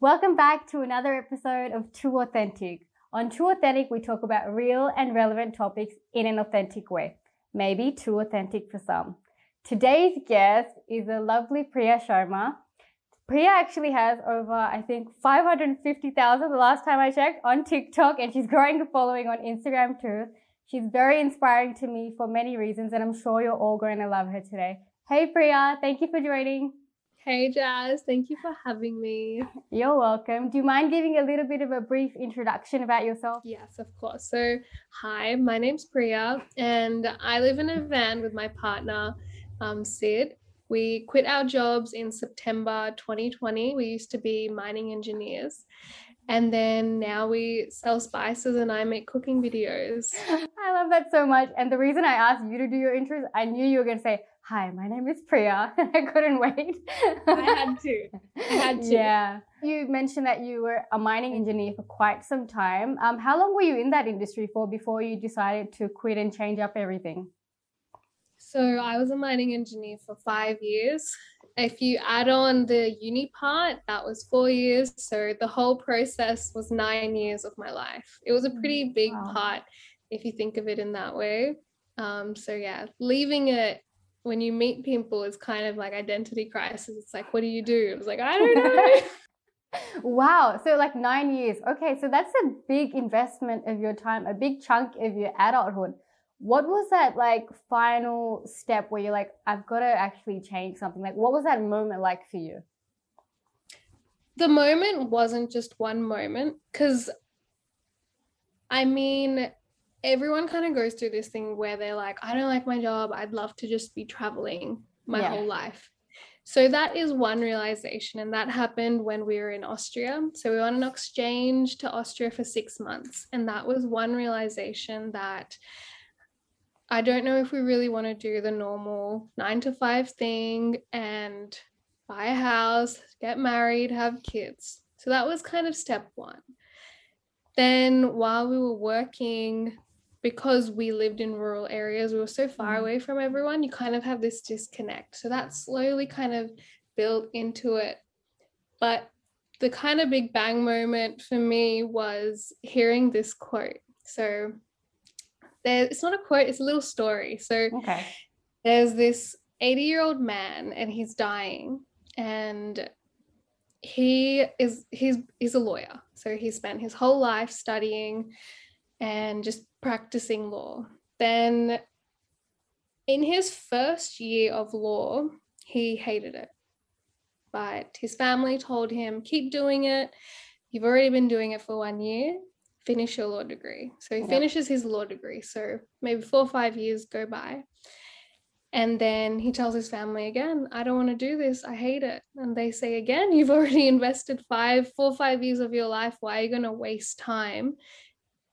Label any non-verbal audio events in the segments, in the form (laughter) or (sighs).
Welcome back to another episode of 2AUTHENTIC. On 2AUTHENTIC, we talk about real and relevant topics in an authentic way. Maybe too authentic for some. Today's guest is the lovely Priya Sharma. Priya actually has over, I think, 550,000 the last time I checked on TikTok, and she's growing a following on Instagram too. She's very inspiring to me for many reasons, and I'm sure you're all going to love her today. Hey, Priya, thank you for joining. Hey, Jazz, thank you for having me. You're welcome. Do you mind giving a little bit of a brief introduction about yourself? Yes, of course. So, hi, my name's Priya, and I live in a van with my partner, um, Sid. We quit our jobs in September 2020. We used to be mining engineers. And then now we sell spices and I make cooking videos. (laughs) I love that so much. And the reason I asked you to do your intros, I knew you were going to say, Hi, my name is Priya. (laughs) And I couldn't wait. I had to. I had to. Yeah. You mentioned that you were a mining engineer for quite some time. Um, how long were you in that industry for before you decided to quit and change up everything? So I was a mining engineer for five years if you add on the uni part, that was four years. So the whole process was nine years of my life. It was a pretty mm, big wow. part if you think of it in that way. Um, so yeah, leaving it when you meet people it's kind of like identity crisis. It's like, what do you do? It was like, I don't (laughs) know. wow. So like nine years. Okay. So that's a big investment of your time, a big chunk of your adulthood what was that like final step where you're like i've got to actually change something like what was that moment like for you the moment wasn't just one moment because i mean everyone kind of goes through this thing where they're like i don't like my job i'd love to just be traveling my yeah. whole life so that is one realization and that happened when we were in austria so we went on an exchange to austria for six months and that was one realization that I don't know if we really want to do the normal nine to five thing and buy a house, get married, have kids. So that was kind of step one. Then while we were working, because we lived in rural areas, we were so far mm. away from everyone, you kind of have this disconnect. So that slowly kind of built into it. But the kind of big bang moment for me was hearing this quote. So there it's not a quote, it's a little story. So okay. there's this 80 year old man and he's dying and he is he's he's a lawyer. So he spent his whole life studying and just practicing law. Then in his first year of law, he hated it. But his family told him, keep doing it. You've already been doing it for one year finish your law degree. So he finishes his law degree. So maybe four or five years go by. And then he tells his family again, I don't want to do this. I hate it. And they say again, you've already (laughs) invested five, four, five years of your life. Why are you going to waste time?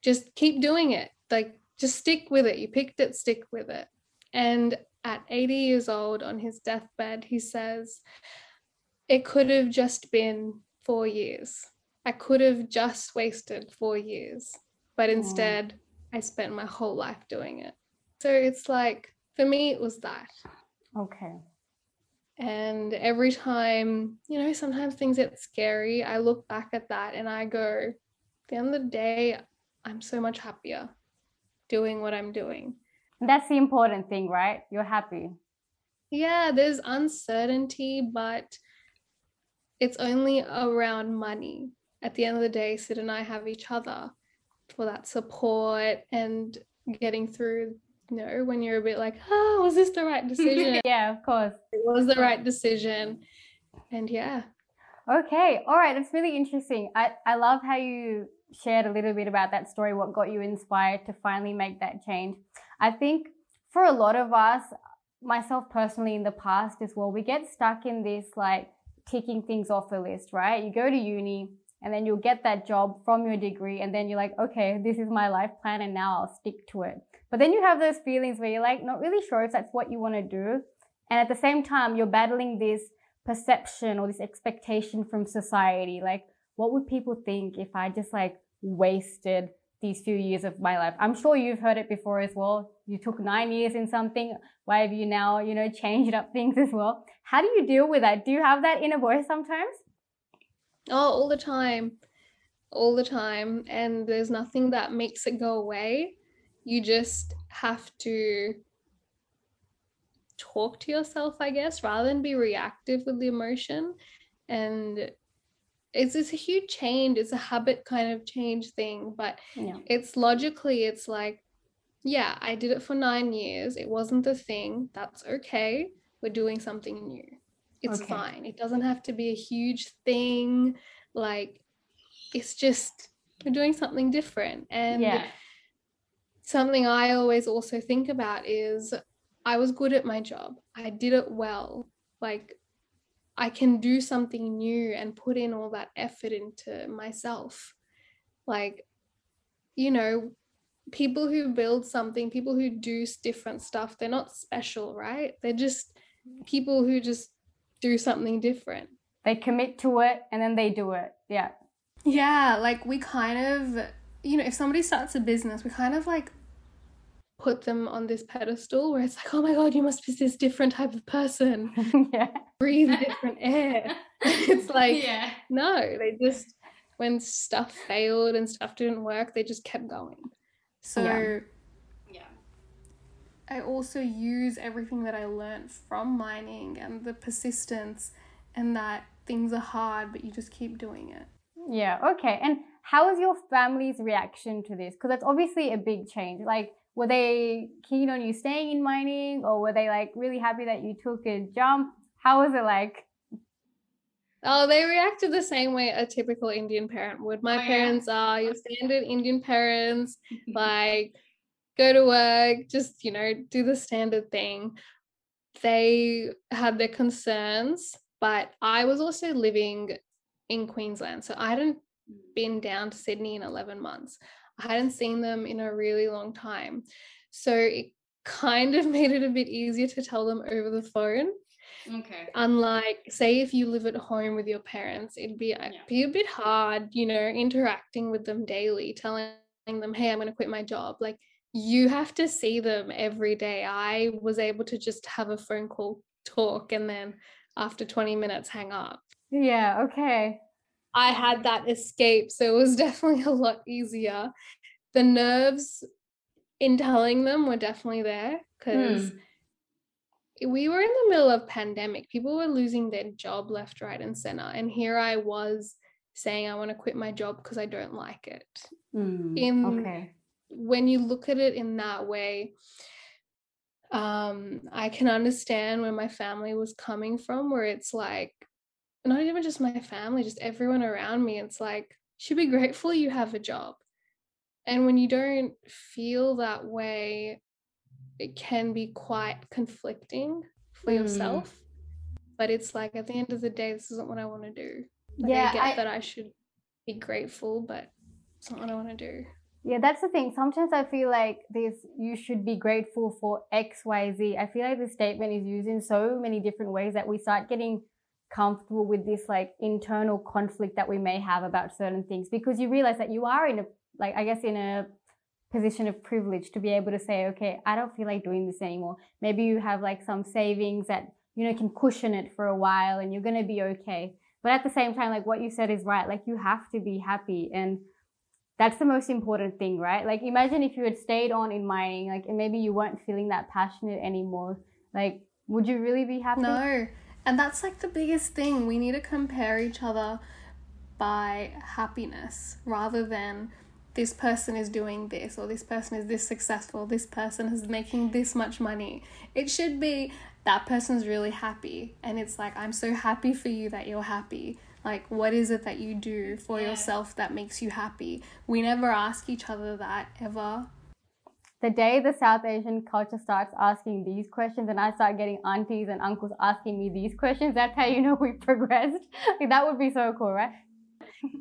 Just keep doing it. Like, just stick with it. You picked it, stick with it. And at 80 years old on his deathbed, he says, It could have just been four years. I could have just wasted four years, but instead mm. I spent my whole life doing it. So it's like, for me, it was that. Okay. And every time, you know, sometimes things get scary, I look back at that and I go, at the end of the day, I'm so much happier doing what I'm doing. That's the important thing, right? You're happy. Yeah, there's uncertainty, but it's only around money at the end of the day, Sid and I have each other for that support and getting through, you know, when you're a bit like, oh, was this the right (laughs) decision? yeah, of course. It was the right decision. And yeah. Okay. All right. That's really interesting. I, I love how you shared a little bit about that story, what got you inspired to finally make that change. I think for a lot of us, myself personally in the past as well, we get stuck in this like ticking things off a list, right? You go to uni, and then you'll get that job from your degree and then you're like okay this is my life plan and now i'll stick to it but then you have those feelings where you're like not really sure if that's what you want to do and at the same time you're battling this perception or this expectation from society like what would people think if i just like wasted these few years of my life i'm sure you've heard it before as well you took nine years in something why have you now you know changed up things as well how do you deal with that do you have that inner voice sometimes Oh, all the time. All the time. And there's nothing that makes it go away. You just have to talk to yourself, I guess, rather than be reactive with the emotion. And it's it's a huge change. It's a habit kind of change thing, but Yeah. it's logically, it's like, yeah, I did it for nine years. It wasn't the thing. That's okay. We're doing something new. It's Okay. fine. It doesn't have to be a huge thing. Like, it's just we're doing something different. And yeah. something I always also think about is I was good at my job. I did it well. Like I can do something new and put in all that effort into myself. Like, you know, people who build something, people who do different stuff, they're not special, right? They're just people who just do something different. They commit to it and then they do it. Yeah. Yeah, like we kind of, you know, if somebody starts a business, we kind of like put them on this pedestal where it's like, oh my God, you must be this different type of person, (laughs) yeah. breathe different air. (laughs) it's like, yeah. no, they just, when stuff failed and stuff didn't work, they just kept going. So Yeah. Yeah. I also use everything that I learned from mining and the persistence and that things are hard, but you just keep doing it. Yeah, okay. And how was your family's reaction to this? Because that's obviously a big change. Like, were they keen on you staying in mining or were they like really happy that you took a jump? How was it like? Oh, they reacted the same way a typical Indian parent would. My Oh, yeah? parents are your standard Indian parents, (laughs) like go to work, just, you know, do the standard thing. They had their concerns, but I was also living in Queensland. So I hadn't hmm. been down to Sydney in 11 months. I hadn't seen them in a really long time. So it kind of (laughs) made it a bit easier to tell them over the phone Okay. unlike say if you live at home with your parents it'd be uh, Yeah. be a bit hard you know interacting with them daily telling them hey i'm going to quit my job like you have to see them every day i was able to just have a phone call talk and then after 20 minutes hang up Yeah, okay. I had that escape so it was (laughs) definitely a lot easier. The nerves in telling them were definitely there because we were in the middle of pandemic. People were losing their job left right and center and here i was saying i want to quit my job because i don't like it. Mm, In- okay. when you look at it in that way um i can understand where my family was coming from where it's like not even just my family just everyone around me it's like you should be grateful you have a job and when you don't feel that way it can be quite conflicting for Mm. yourself but it's like at the end of the day this isn't what i want to do like, Yeah, i get I- that i should be grateful but it's not what i want to do Yeah, that's the thing. Sometimes I feel like this you should be grateful for XYZ. I feel like this statement is used in so many different ways that we start getting comfortable with this like internal conflict that we may have about certain things because you realize that you are in a like I guess in a position of privilege to be able to say, okay, I don't feel like doing this anymore. Maybe you have like some savings that you know can cushion it for a while and you're gonna be okay. But at the same time, like what you said is right. Like you have to be happy and that's the most important thing, right? Like imagine if you had stayed on in mining, like and maybe you weren't feeling that passionate anymore. Like, would you really be happy? No. And that's like the biggest thing. We need to compare each other by happiness rather than this person is doing this or this person is this successful, this person is making this much money. It should be that person's really happy. And it's like, I'm so happy for you that you're happy. Like, what is it that you do for Yeah. yourself that makes you happy? We never ask each other that ever. The day the South Asian culture starts asking these questions and I start getting aunties and uncles asking me these questions, that's how you know we've (laughs) progressed. Like, that would be so cool, right?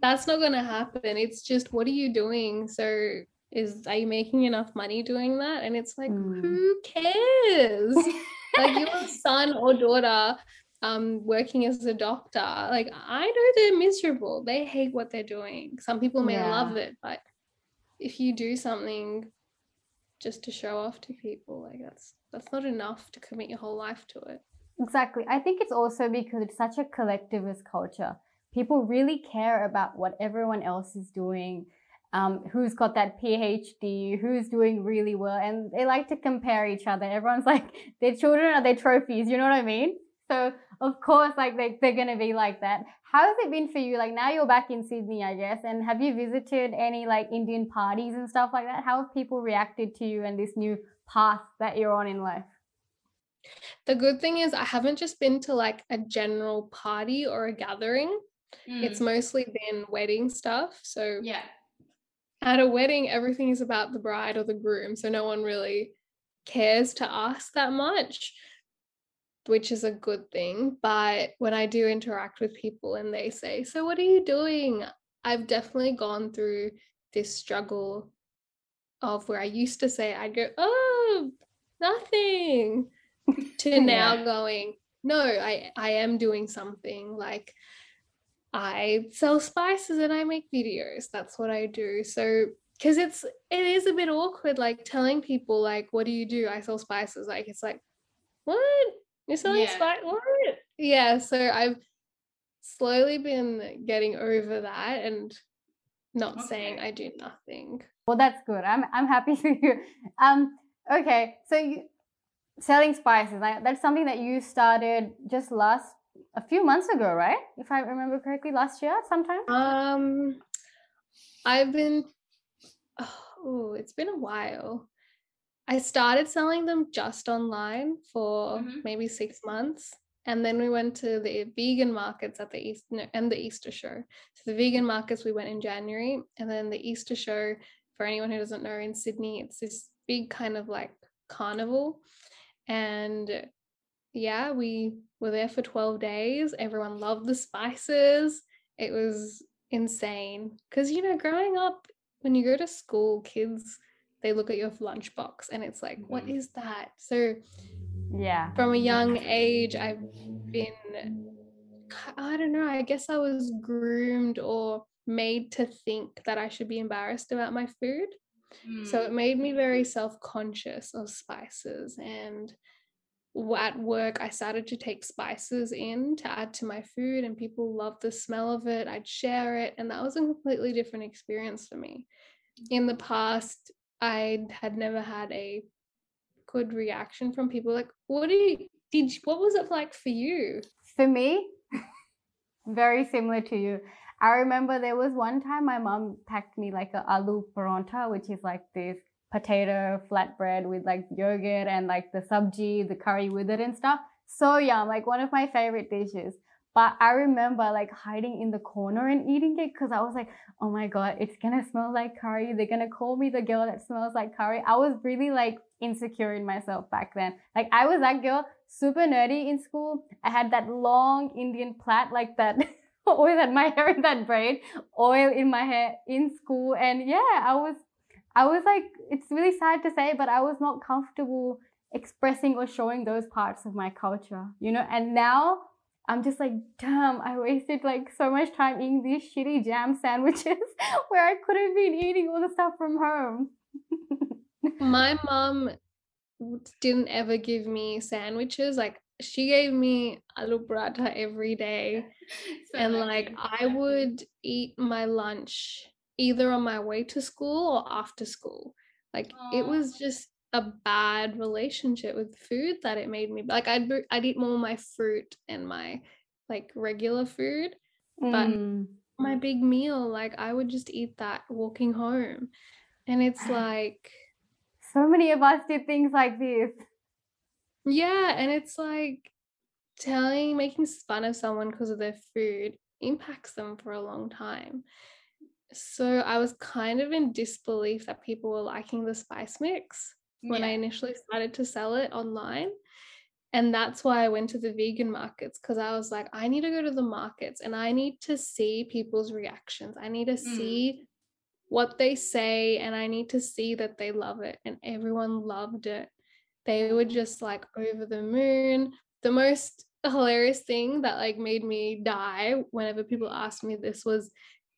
that's not gonna happen. It's just what are you doing? So is are you making enough money doing that? And it's like, Mm. who cares? (laughs) like your son or daughter um working as a doctor, like I know they're miserable. They hate what they're doing. Some people may Yeah. love it, but if you do something just to show off to people, like that's that's not enough to commit your whole life to it. Exactly. I think it's also because it's such a collectivist culture. people really care about what everyone else is doing. Um, who's got that PhD, who's doing really well, and they like to compare each other. Everyone's like, their children are their trophies, you know what I mean? So of course, like they, they're gonna be like that. How has it been for you? Like now you're back in Sydney, I guess, and have you visited any like Indian parties and stuff like that? How have people reacted to you and this new path that you're on in life? The good thing is I haven't just been to like a general party or a gathering. Mm. It's mostly been wedding stuff. So yeah. At a wedding, everything is about the bride or the groom. So no one really cares to ask that much, which is a good thing. But when I do interact with people and they say, So what are you doing? I've definitely gone through this struggle of where I used to say, I'd go, Oh, nothing to (laughs) now going no i i am doing something like i sell spices and i make videos that's what i do so because it's it is a bit awkward like telling people like what do you do i sell spices like it's like what you're selling yeah. spice what? Yeah so i've slowly been getting over that and not okay. saying i do nothing. Well that's good. I'm i'm happy (laughs) for you. Um okay so you selling spices Like, that's something that you started just last a few months ago right? If i remember correctly last year sometime? Um i've been (sighs) oh it's been a while i started selling them just online for mm-hmm. maybe six months and then we went to the vegan markets at the east no, and the easter show so the vegan markets we went in january and then the easter show for anyone who doesn't know in sydney it's this big kind of like carnival and yeah, we were there for 12 days. Everyone loved the spices. It was insane. Because, you know, growing up, when you go to school, kids, they look at your lunchbox and it's like, what mm-hmm. is that? So, yeah, from a young age, I've been, I don't know, I guess I was groomed or made to think that I should be embarrassed about my food. So it mm. made me very self conscious of spices. And at work, I started to take spices in to add to my food, and people loved the smell of it. I'd share it. And that was a completely different experience for me. In the past, I had never had a good reaction from people like, what do you, did, what was it like for you? For me, (laughs) very similar to you. I remember there was one time my mom packed me like a aloo paratha, which is like this potato flatbread with like yogurt and like the sabji, the curry with it and stuff. So yum, like one of my favorite dishes. But I remember like hiding in the corner and eating it because I was like, oh my God, it's gonna smell like curry. They're gonna call me the girl that smells like curry. I was really like insecure in myself back then. Like I was that girl, super nerdy in school. I had that long Indian plait like that. (laughs) always had my hair in that braid, oil in my hair in school. And yeah, I was, I was like, it's really sad to say, but I was not comfortable expressing or showing those parts of my culture, you know? And now I'm just like, damn, I wasted like so much time eating these shitty jam sandwiches (laughs) where I could have been eating all the stuff from home. my (laughs) mom didn't ever give me sandwiches. Like she gave me aloo paratha every day (laughs) so and like i would eat my lunch either on my way to school or after school like Aww. it was just a bad relationship with food that it made me like i'd i'd eat more my fruit and my like regular food but mm. my big meal like i would just eat that walking home and it's (sighs) like so many of us did things like this yeah, and it's like telling, making fun of someone because of their food impacts them for a long time. So I was kind of in disbelief that people were liking the spice mix when yeah. I initially started to sell it online. And that's why I went to the vegan markets because I was like, I need to go to the markets and I need to see people's reactions. I need to mm. see what they say and I need to see that they love it. And everyone loved it they were just like over the moon. The most (laughs) hilarious thing that like made me die whenever people asked me this was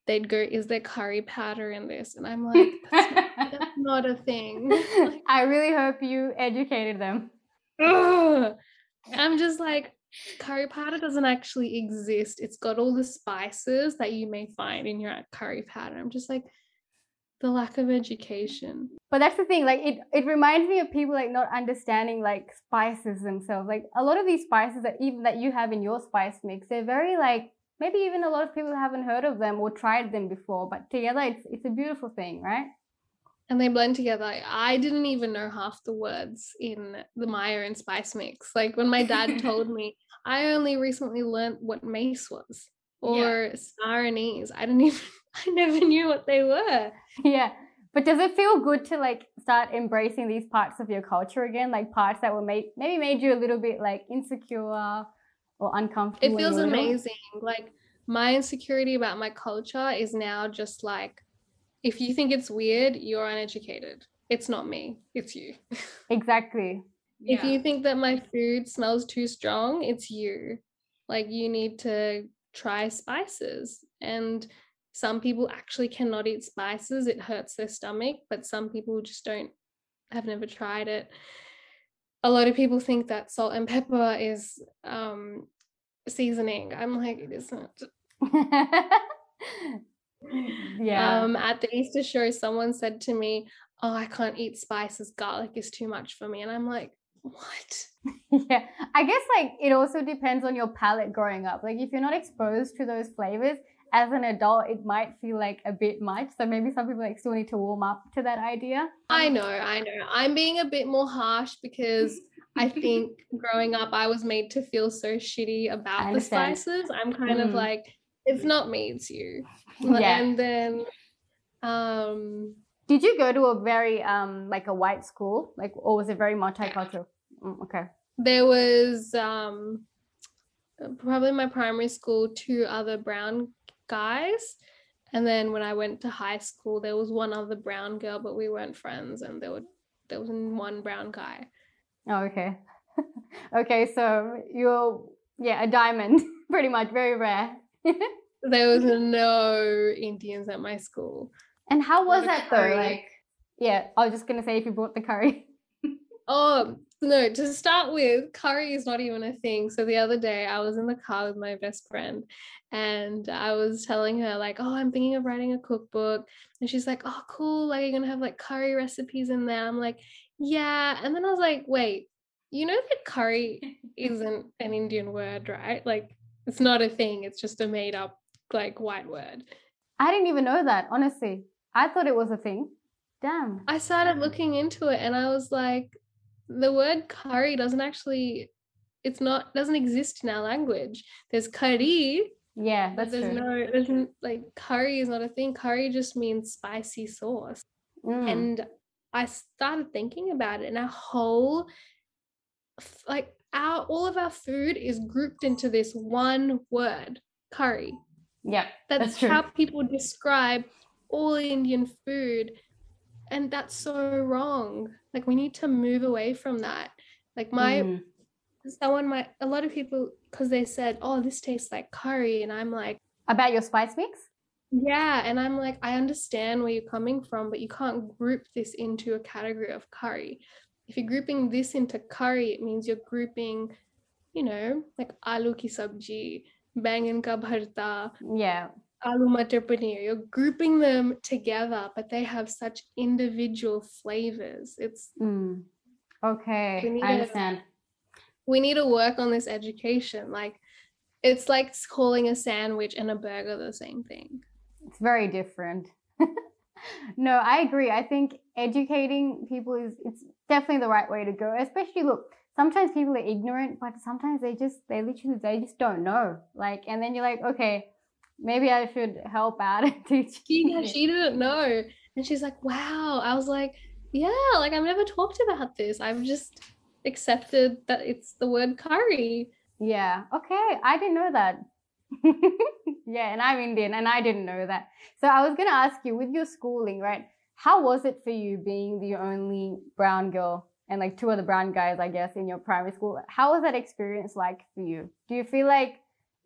they'd go, Is there curry powder in this? And I'm like, (laughs) That's, not, that's not, a thing. (laughs) Like, I really hope you educated them. Ugh. I'm just like, curry powder doesn't actually exist. It's got all the spices that you may find in your curry powder. I'm just like, the lack of education. But that's the thing, like it, it reminds me of people like not understanding like spices themselves. Like a lot of these spices that even that you have in your spice mix, they're very like maybe even a lot of people haven't heard of them or tried them before, but together it's it's a beautiful thing, right? And they blend together. I didn't even know half the words in the Maya and spice mix. Like when my dad (laughs) told me, I only recently learned what mace was or yeah. star anise. I didn't (laughs) even I never knew what they were. Yeah. But does it feel good to like start embracing these parts of your culture again? Like parts that were made maybe made you a little bit like insecure or uncomfortable? It feels amazing. Like my insecurity about my culture is now just like if you think it's weird, you're uneducated. It's not me, it's you. (laughs) Exactly. if you think that my food smells too strong, it's you. Like you need to try spices and some people actually cannot eat spices it hurts their stomach but some people just don't have never tried it a lot of people think that salt and pepper is um seasoning. I'm like it isn't. (laughs) Yeah. Um at the easter show someone said to me oh i can't eat spices. Garlic is too much for me. And i'm like what? (laughs) Yeah. I guess like it also depends on your palate growing up. Like if you're not exposed to those flavors as an adult, it might feel like a bit much. So maybe some people like still need to warm up to that idea. I know, I know. I'm being a bit more harsh because I (laughs) think growing up, I was made to feel so shitty about the spices. I'm kind mm. of like, it's not me, it's you. (laughs) Yeah. And then, um, did you go to a very um like a white school, like, or was it very multicultural? Yeah. Mm, okay. There was um probably my primary school two other brown guys. And then when I went to high school, there was one other brown girl, but we weren't friends, and there were there was one brown guy. Oh, okay. (laughs) okay, so you're yeah, a diamond, (laughs) pretty much, very rare. (laughs) there was no Indians at my school. And how was that though? Like, yeah, I was just gonna say if you brought the curry. oh, no, to start with, curry is not even a thing. So the other day I was in the car with my best friend and I was telling her, like, oh, I'm thinking of writing a cookbook. And she's like, oh, cool. Like, you're going to have like curry recipes in there. I'm like, yeah. And then I was like, wait, you know that curry (laughs) isn't an Indian word, right? Like, it's not a thing. It's just a made up, like, white word. I didn't even know that, honestly. I thought it was a thing. Damn. I started looking into it and I was like, the word curry doesn't actually it's not doesn't exist in our language. There's curry. Yeah, that's there's true. no there's like curry is not a thing. Curry just means spicy sauce. Mm. And I started thinking about it, and our whole like our all of our food is grouped into this one word, curry. Yeah, that's, that's how people describe all Indian food and that's so wrong like we need to move away from that. Like my mm. someone might a lot of people because they said oh this tastes like curry and i'm like about your spice mix? Yeah and i'm like i understand where you're coming from but you can't group this into a category of curry. If you're grouping this into curry it means you're grouping you know like aloo ki sabji bangan ka bharta. Yeah matar paneer. You're grouping them together, but they have such individual flavors. It's mm. okay. I understand. we need to work on this education. Like it's like calling a sandwich and a burger the same thing. It's very different. (laughs) no, I agree. I think educating people is it's definitely the right way to go. Especially look, sometimes people are ignorant, but sometimes they just they literally they just don't know. Like and then you're like, okay, maybe I should help out and (laughs) teach. She, she didn't know. And she's like, wow. I was like, yeah, like I've never talked about this. I've just accepted that it's the word curry. Yeah. Okay. I didn't know that. (laughs) yeah. And I'm Indian and I didn't know that. So I was going to ask you with your schooling, right? How was it for you being the only brown girl and like two other brown guys, I guess, in your primary school? How was that experience like for you? Do you feel like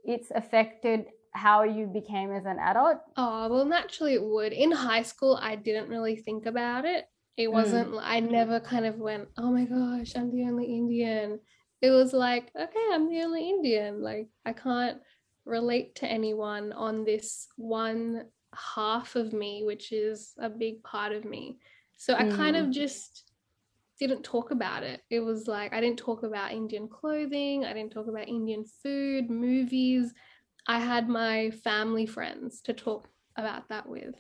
it's affected how you became as an adult? Oh, well, naturally it would. In high school, I didn't really think about it. It mm. wasn't, mm. I never kind of went, oh my gosh, I'm the only Indian. it was like, okay, I'm the only Indian. Like, I can't relate to anyone on this one half of me, which is a big part of me. So I kind of just didn't talk about it. It was like I didn't talk about Indian clothing, I didn't talk about Indian food, movies. I had my family friends to talk about that with.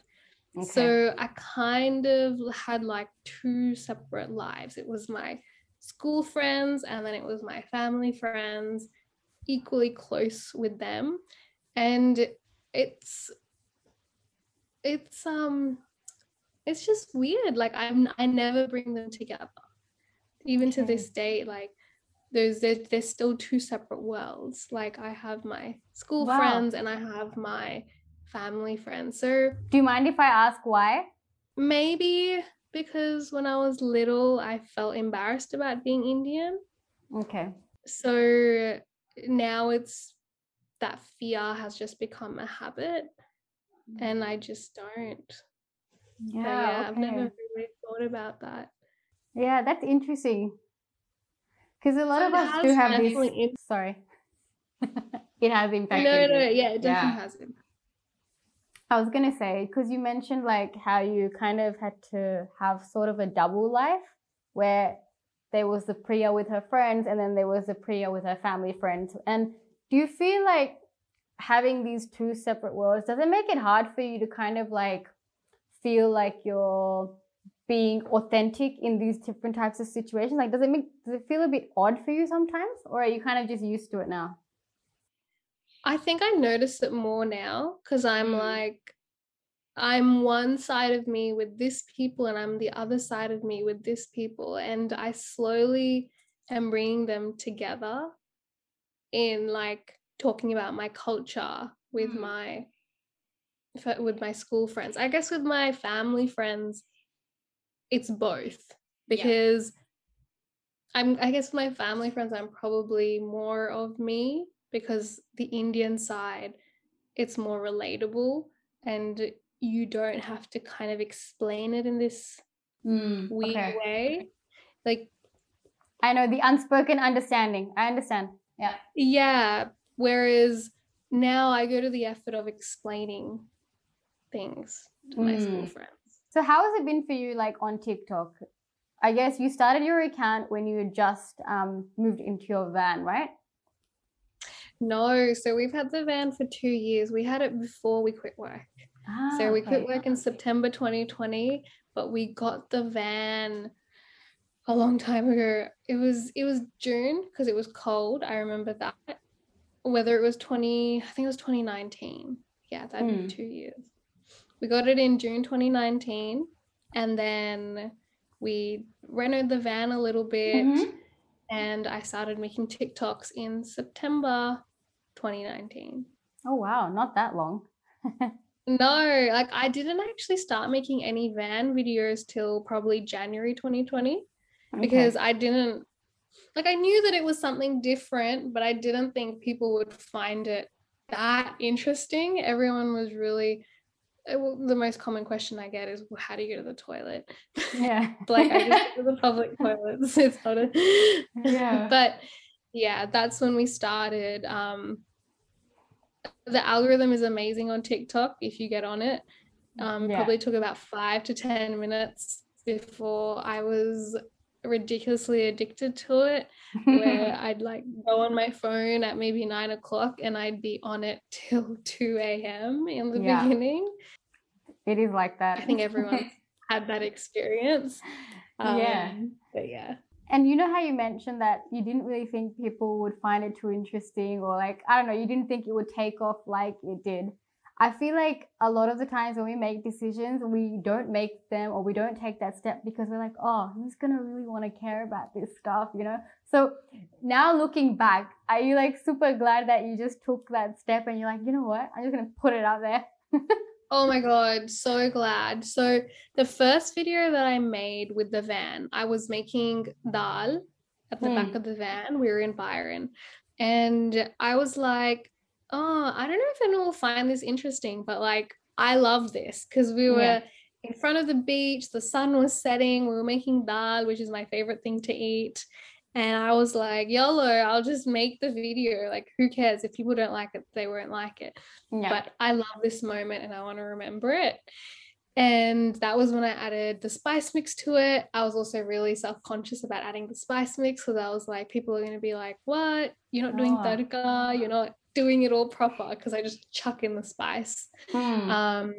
Okay. So I kind of had like two separate lives. It was my school friends and then it was my family friends, equally close with them. And it's it's um it's just weird. Like I'm I never bring them together. Even to this day, like there's there's, there's still two separate worlds. Like I have my school wow. friends and I have my family friends. So do you mind if I ask why? Maybe because when I was little, I felt embarrassed about being Indian. Okay. So now it's that fear has just become a habit and I mm. just don't. Yeah, yeah okay. I've never really thought about that. Yeah, that's interesting. Because a lot so of us do have this. In- Sorry, (laughs) it has impacted. No, no, yeah, it definitely yeah. has impact. I was gonna say because you mentioned like how you kind of had to have sort of a double life where there was the Priya with her friends and then there was the Priya with her family friends. And do you feel like having these two separate worlds does it make it hard for you to kind of like feel like you're being authentic in these different types of situations? Like, does it make does it feel a bit odd for you sometimes, or are you kind of just used to it now? I think I notice it more now because I'm mm. like, I'm one side of me with this people, and I'm the other side of me with this people, and I slowly am bringing them together in like talking about my culture with mm. my with my school friends. I guess with my family friends, it's both because yeah. I'm I guess my family friends I'm probably more of me because the Indian side it's more relatable and you don't have to kind of explain it in this mm, weird okay. way. Like I know the unspoken understanding. I understand. Yeah. Yeah. Whereas now I go to the effort of explaining things to mm. my school mm. friends. So how has it been for you like on TikTok? I guess you started your account when you just um, moved into your van, right? No, so we've had the van for two years. We had it before we quit work. Ah, so we okay. quit work in September 2020, but we got the van a long time ago. It was it was June because it was cold. I remember that. Whether it was 20, I think it was 2019. Yeah, that'd mm. be two years we got it in June 2019 and then we rented the van a little bit mm-hmm. and I started making TikToks in September 2019. Oh wow, not that long. (laughs) no, like I didn't actually start making any van videos till probably January 2020 okay. because I didn't like I knew that it was something different, but I didn't think people would find it that interesting. Everyone was really the most common question I get is, well, how do you go to the toilet? Yeah. (laughs) like I just (laughs) go to the public toilets. It's not a yeah. (laughs) But yeah, that's when we started. Um, the algorithm is amazing on TikTok if you get on it. Um, yeah. Probably took about five to 10 minutes before I was ridiculously addicted to it where I'd like go on my phone at maybe nine o'clock and I'd be on it till 2 a.m. in the yeah. beginning. It is like that. I think everyone (laughs) had that experience. Um, yeah. But yeah. And you know how you mentioned that you didn't really think people would find it too interesting or like, I don't know, you didn't think it would take off like it did. I feel like a lot of the times when we make decisions, we don't make them or we don't take that step because we're like, oh, who's going to really want to care about this stuff, you know? So now looking back, are you like super glad that you just took that step and you're like, you know what? I'm just going to put it out there. (laughs) oh my God, so glad. So the first video that I made with the van, I was making dal at the mm. back of the van. We were in Byron. And I was like, oh, I don't know if anyone will find this interesting, but like I love this because we were yeah. in front of the beach, the sun was setting, we were making dal, which is my favorite thing to eat. And I was like, YOLO, I'll just make the video. Like, who cares? If people don't like it, they won't like it. Yeah. But I love this moment and I want to remember it. And that was when I added the spice mix to it. I was also really self conscious about adding the spice mix because I was like, people are going to be like, what? You're not doing oh. tadka, you're not doing it all proper because I just chuck in the spice. Hmm. Um,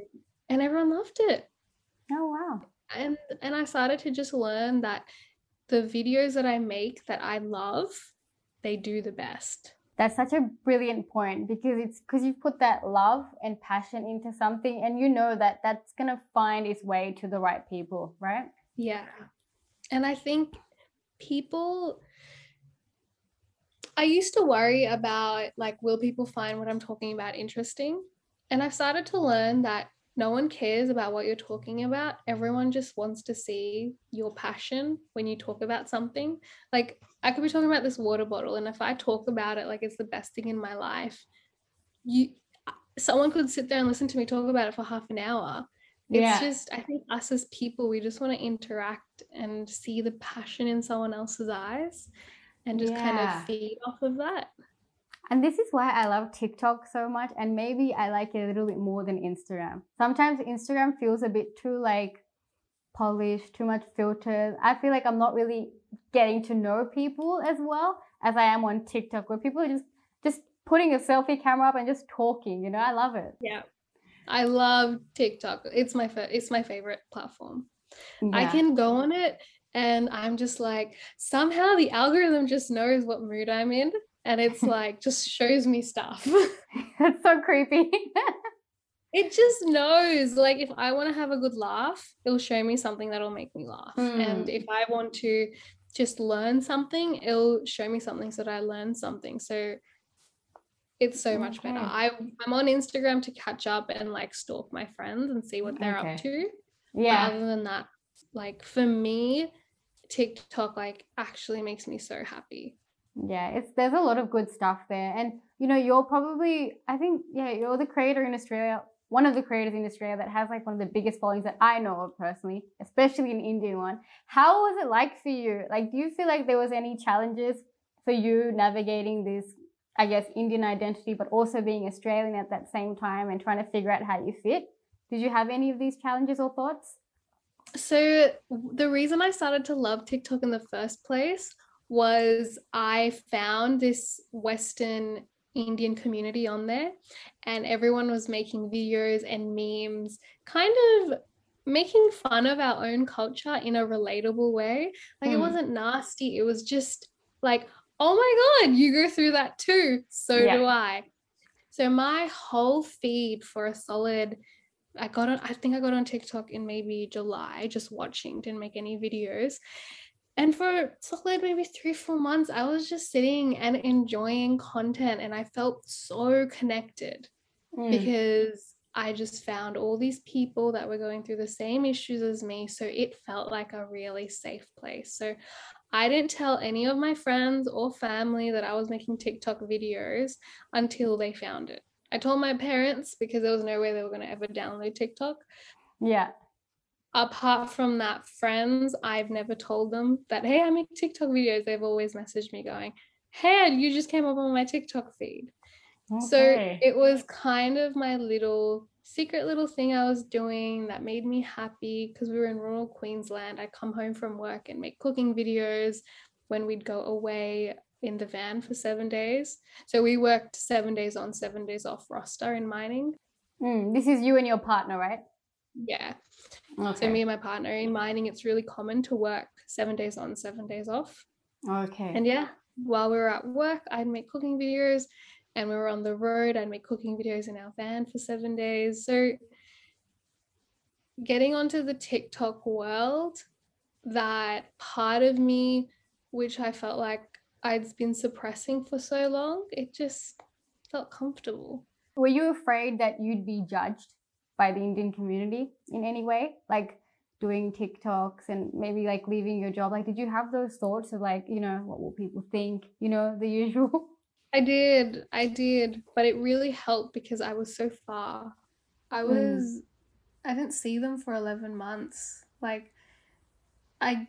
and everyone loved it. Oh, wow. And, and I started to just learn that the videos that I make that I love, they do the best. That's such a brilliant point because it's because you've put that love and passion into something and you know that that's going to find its way to the right people, right? Yeah. And I think people I used to worry about like will people find what I'm talking about interesting? And I've started to learn that no one cares about what you're talking about. Everyone just wants to see your passion when you talk about something. Like I could be talking about this water bottle and if I talk about it like it's the best thing in my life, you someone could sit there and listen to me talk about it for half an hour. It's yeah. just I think us as people we just want to interact and see the passion in someone else's eyes and just yeah. kind of feed off of that. And this is why I love TikTok so much. And maybe I like it a little bit more than Instagram. Sometimes Instagram feels a bit too like polished, too much filters. I feel like I'm not really getting to know people as well as I am on TikTok, where people are just just putting a selfie camera up and just talking. You know, I love it. Yeah, I love TikTok. It's my fa- it's my favorite platform. Yeah. I can go on it and I'm just like somehow the algorithm just knows what mood I'm in and it's (laughs) like just shows me stuff. (laughs) That's so creepy. (laughs) it just knows like if I want to have a good laugh, it'll show me something that'll make me laugh. Mm. And if I want to just learn something, it'll show me something so that I learn something. So it's so much okay. better. I I'm on Instagram to catch up and like stalk my friends and see what they're okay. up to. Yeah. But other than that, like for me, TikTok like actually makes me so happy yeah it's there's a lot of good stuff there and you know you're probably i think yeah you're the creator in australia one of the creators in australia that has like one of the biggest followings that i know of personally especially an indian one. How was it like for you? Like do you feel like there was any challenges for you navigating this i guess indian identity but also being australian at that same time and trying to figure out how you fit? Did you have any of these challenges or thoughts? So the reason i started to love tiktok in the first place was I found this Western Indian community on there, and everyone was making videos and memes, kind of making fun of our own culture in a relatable way. Like mm. it hmm. wasn't nasty, it was just like, oh my God, you go through that too. So yeah. do I. So my whole feed for a solid I got on I think I got on TikTok in maybe July just watching didn't make any videos and for solid maybe three four months i was just sitting and enjoying content and i felt so connected mm. because i just found all these people that were going through the same issues as me so it felt like a really safe place. So i didn't tell any of my friends or family that i was making tiktok videos until they found it. I told my parents because there was no way they were going to ever download tiktok. Yeah apart from that, friends, I've never told them that, hey, I make TikTok videos. They've always messaged me going, hey, you just came up on my TikTok feed. Okay. So it was kind of my little secret little thing I was doing that made me happy because we were in rural Queensland. I come home from work and make cooking videos when we'd go away in the van for seven days. So we worked seven days on, seven days off roster in mining. Mm, this is you and your partner, right? Yeah. Okay. So me and my partner in mining, it's really common to work seven days on, seven days off. Okay. And yeah, while we were at work, I'd make cooking videos, and we were on the road. I'd make cooking videos in our van for seven days. So getting onto the TikTok world, that part of me, which I felt like I'd been suppressing for so long, it just felt comfortable. Were you afraid that you'd be judged by the Indian community in any way? Like doing TikToks and maybe like leaving your job? Like, did you have those thoughts of like, you know, what will people think? You know, the usual? (laughs) I did. I did. But it really helped because I was so far. I mm. was, mm. I didn't see them for 11 months. Like, I,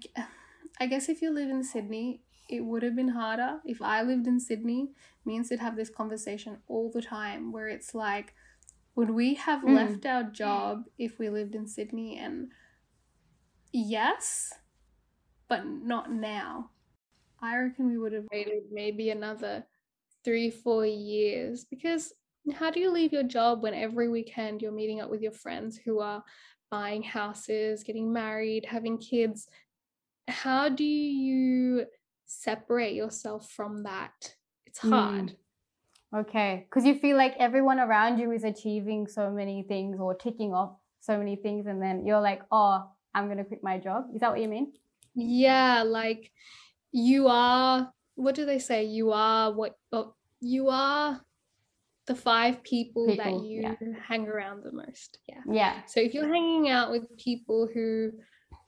I guess if you live in Sydney, it would have been harder if I lived in Sydney. Me and Sid have this conversation all the time where it's like, would we have Mm. left our job if we lived in Sydney? And yes, but not now. I reckon we would have waited maybe another three, four years because how do you leave your job when every weekend you're meeting up with your friends who are buying houses, getting married, having kids? How do you separate yourself from that? It's Mm. Okay, because you feel like everyone around you is achieving so many things or ticking off so many things, and then you're like, oh, I'm gonna quit my job. Is that what you mean? Yeah, like you are, what do they say? You are what, oh, you are the five people, People, that you yeah. hang around the most. Yeah. Yeah. So if you're hanging out with people who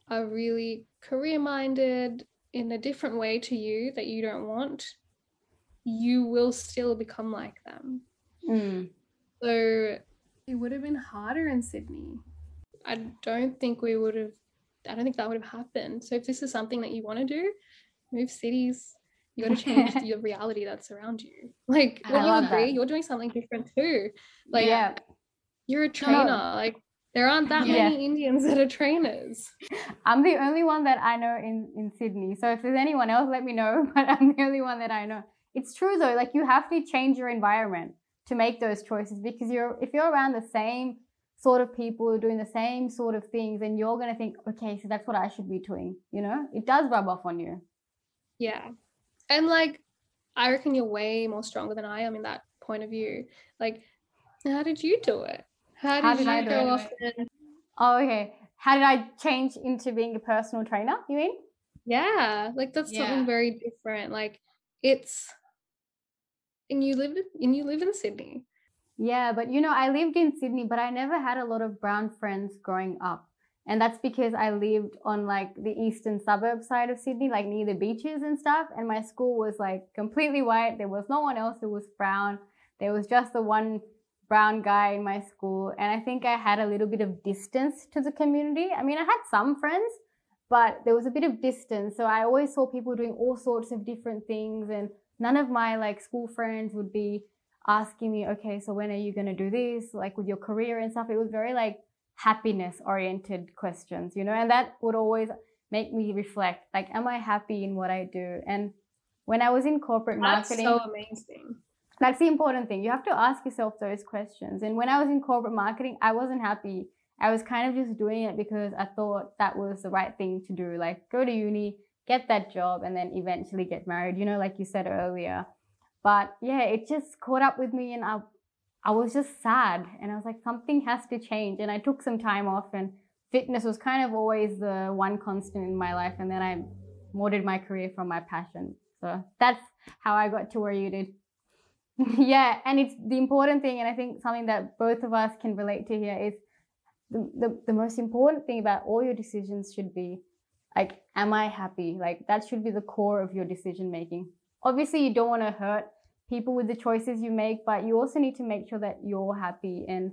are really career minded in a different way to you that you don't want, you will still become like them. Mm. So it would have been harder in Sydney. I don't think we would have, I don't think that would have happened. So if this is something that you want to do, move cities. You got to change (laughs) your reality that's around you. Like, I when you agree, that. you're doing something different too. Like, yeah. you're a trainer. Like, there aren't that Yeah. many Indians that are trainers. (laughs) I'm the only one that I know in, in Sydney. So if there's anyone else, let me know. (laughs) But I'm the only one that I know. It's true though, like you have to change your environment to make those choices because you're if you're around the same sort of people doing the same sort of things, then you're gonna think, okay, so that's what I should be doing. You know? It does rub off on you. Yeah. And like, I reckon you're way more stronger than I am in that point of view. Like, how did you do it? How did, How did you I do go it? off and Oh, okay. How did I change into being a personal trainer? You mean? yeah, like that's Yeah. something very different. Like it's and you live in and you live in Sydney. Yeah, but you know, I lived in Sydney, but I never had a lot of brown friends growing up. And that's because I lived on like the eastern suburb side of Sydney, like near the beaches and stuff. And my school was like completely white. There was no one else who was brown. There was just the one brown guy in my school. And I think I had a little bit of distance to the community. I mean, I had some friends, but there was a bit of distance. So I always saw people doing all sorts of different things. And none of my like school friends would be asking me, okay, so when are you going to do this? Like with your career and stuff. It was very like happiness oriented questions, you know, and that would always make me reflect, like, am I happy in what I do? And when I was in corporate That's marketing, so amazing. that's the important thing. You have to ask yourself those questions. And when I was in corporate marketing, I wasn't happy. I was kind of just doing it because I thought that was the right thing to do. Like go to uni, get that job, and then eventually get married, you know, like you said earlier. But yeah, it just caught up with me and I I was just sad and I was like, something has to change. And I took some time off and fitness was kind of always the one constant in my life. And then I molded my career from my passion. So that's how I got to where you did. (laughs) yeah, and it's the important thing, and I think something that both of us can relate to here is the, the, the most important thing about all your decisions should be like, am I happy? Like, that should be the core of your decision making. Obviously, you don't want to hurt people with the choices you make, but you also need to make sure that you're happy. And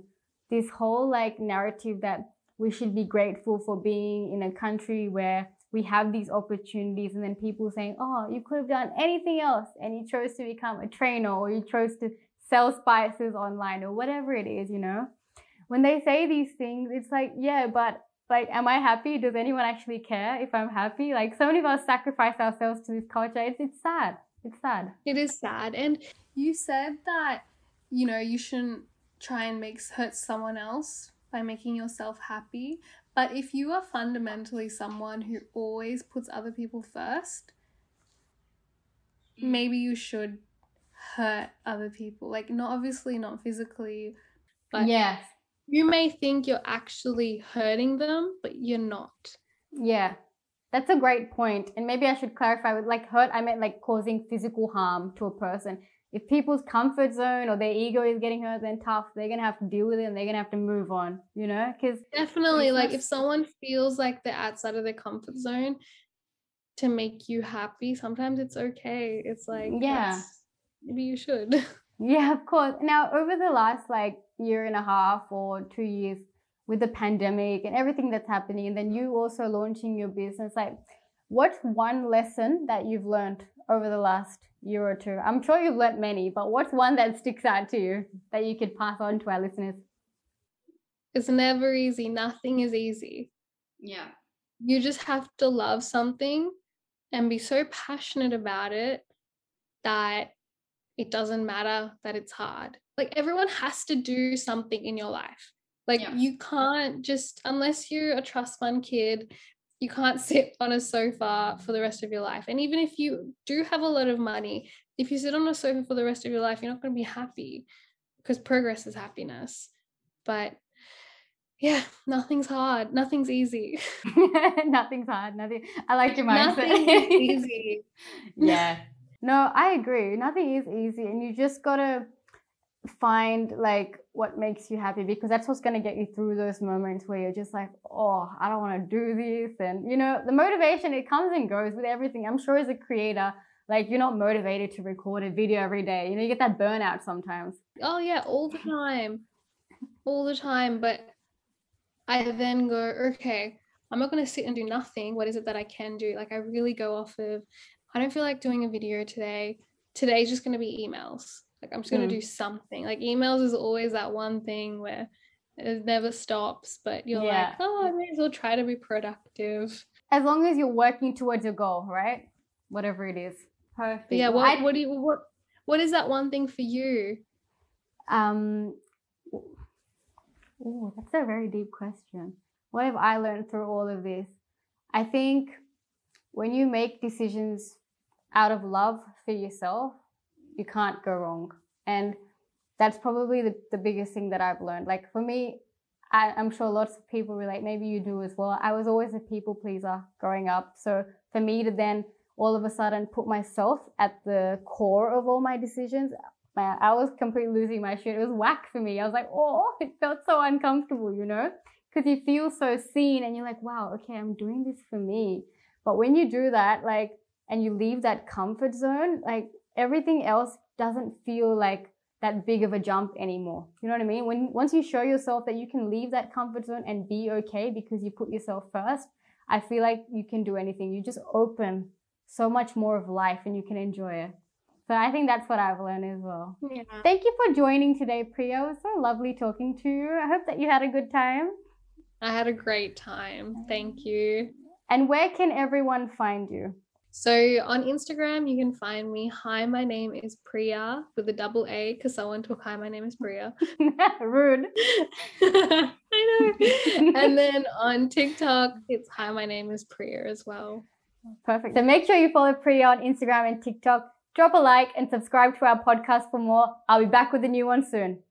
this whole like narrative that we should be grateful for being in a country where we have these opportunities and then people saying, oh, you could have done anything else and you chose to become a trainer or you chose to sell spices online or whatever it is, you know? When they say these things, it's like, yeah, but like, am I happy? Does anyone actually care if I'm happy? Like, so many of us sacrifice ourselves to this culture. It's, it's sad. It's sad. It is sad. And you said that, you know, you shouldn't try and make hurt someone else by making yourself happy. But if you are fundamentally someone who always puts other people first, maybe you should hurt other people. Like not obviously not physically, but yes. You may think you're actually hurting them, but you're not. Yeah. That's a great point. And maybe I should clarify with like hurt, I meant like causing physical harm to a person. If people's comfort zone or their ego is getting hurt, then tough, they're going to have to deal with it and they're going to have to move on, you know? Because Definitely. Like if someone feels like they're outside of their comfort zone to make you happy, sometimes it's okay. It's like Yeah. maybe you should. (laughs) Yeah, of course. Now, over the last like year and a half or two years with the pandemic and everything that's happening, and then you also launching your business, like, what's one lesson that you've learned over the last year or two? I'm sure you've learnt many, but what's one that sticks out to you that you could pass on to our listeners? It's never easy. Nothing is easy. Yeah. You just have to love something and be so passionate about it that it doesn't matter that it's hard. Like everyone has to do something in your life. Like Yeah. you can't just unless you're a trust fund kid, you can't (laughs) sit on a sofa for the rest of your life. And even if you do have a lot of money, if you sit on a sofa for the rest of your life, you're not going to be happy because progress is happiness. But yeah, nothing's hard, nothing's easy. (laughs) Nothing's hard. Nothing. I like your mindset. Nothing is easy. (laughs) yeah. No, I agree. Nothing is easy, and you just gotta find like what makes you happy because that's what's gonna get you through those moments where you're just like, oh, I don't want to do this, and you know, the motivation it comes and goes with everything. I'm sure as a creator, like you're not motivated to record a video every day. You know, you get that burnout sometimes. Oh yeah, all the time. All the time. But I then go, okay, I'm not gonna sit and do nothing. What is it that I can do? Like I really go off of I don't feel like doing a video today. Today's just gonna be emails. Like I'm just gonna Mm. do something. Like emails is always that one thing where it never stops, but you're Yeah. like, oh, I may as well try to be productive. As long as you're working towards your goal, right? Whatever it is. Perfect. But yeah, what I- what do you what what is that one thing for you? Um, oh, that's a very deep question. What have I learned through all of this? I think when you make decisions out of love for yourself, you can't go wrong. And that's probably the, the biggest thing that I've learned. Like for me, I, I'm sure lots of people relate, maybe you do as well. I was always a people pleaser growing up. So for me to then all of a sudden put myself at the core of all my decisions, man, I was completely losing my shit. It was whack for me. I was like, oh, it felt so uncomfortable, you know? Because you feel so seen and you're like, wow, okay, I'm doing this for me. But when you do that, like, and you leave that comfort zone, like everything else doesn't feel like that big of a jump anymore. You know what I mean? When once you show yourself that you can leave that comfort zone and be okay because you put yourself first, I feel like you can do anything. You just open so much more of life and you can enjoy it. So I think that's what I've learned as well. Yeah. Thank you for joining today, Priya. It was so lovely talking to you. I hope that you had a good time. I had a great time. Thank you. And where can everyone find you? So on Instagram, you can find me. Hi, my name is Priya with a double A because someone took Hi, my name is Priya. (laughs) Rude. (laughs) I know. (laughs) And then on TikTok, it's Hi, my name is Priya as well. Perfect. So make sure you follow Priya on Instagram and TikTok. Drop a like and subscribe to our podcast for more. I'll be back with a new one soon.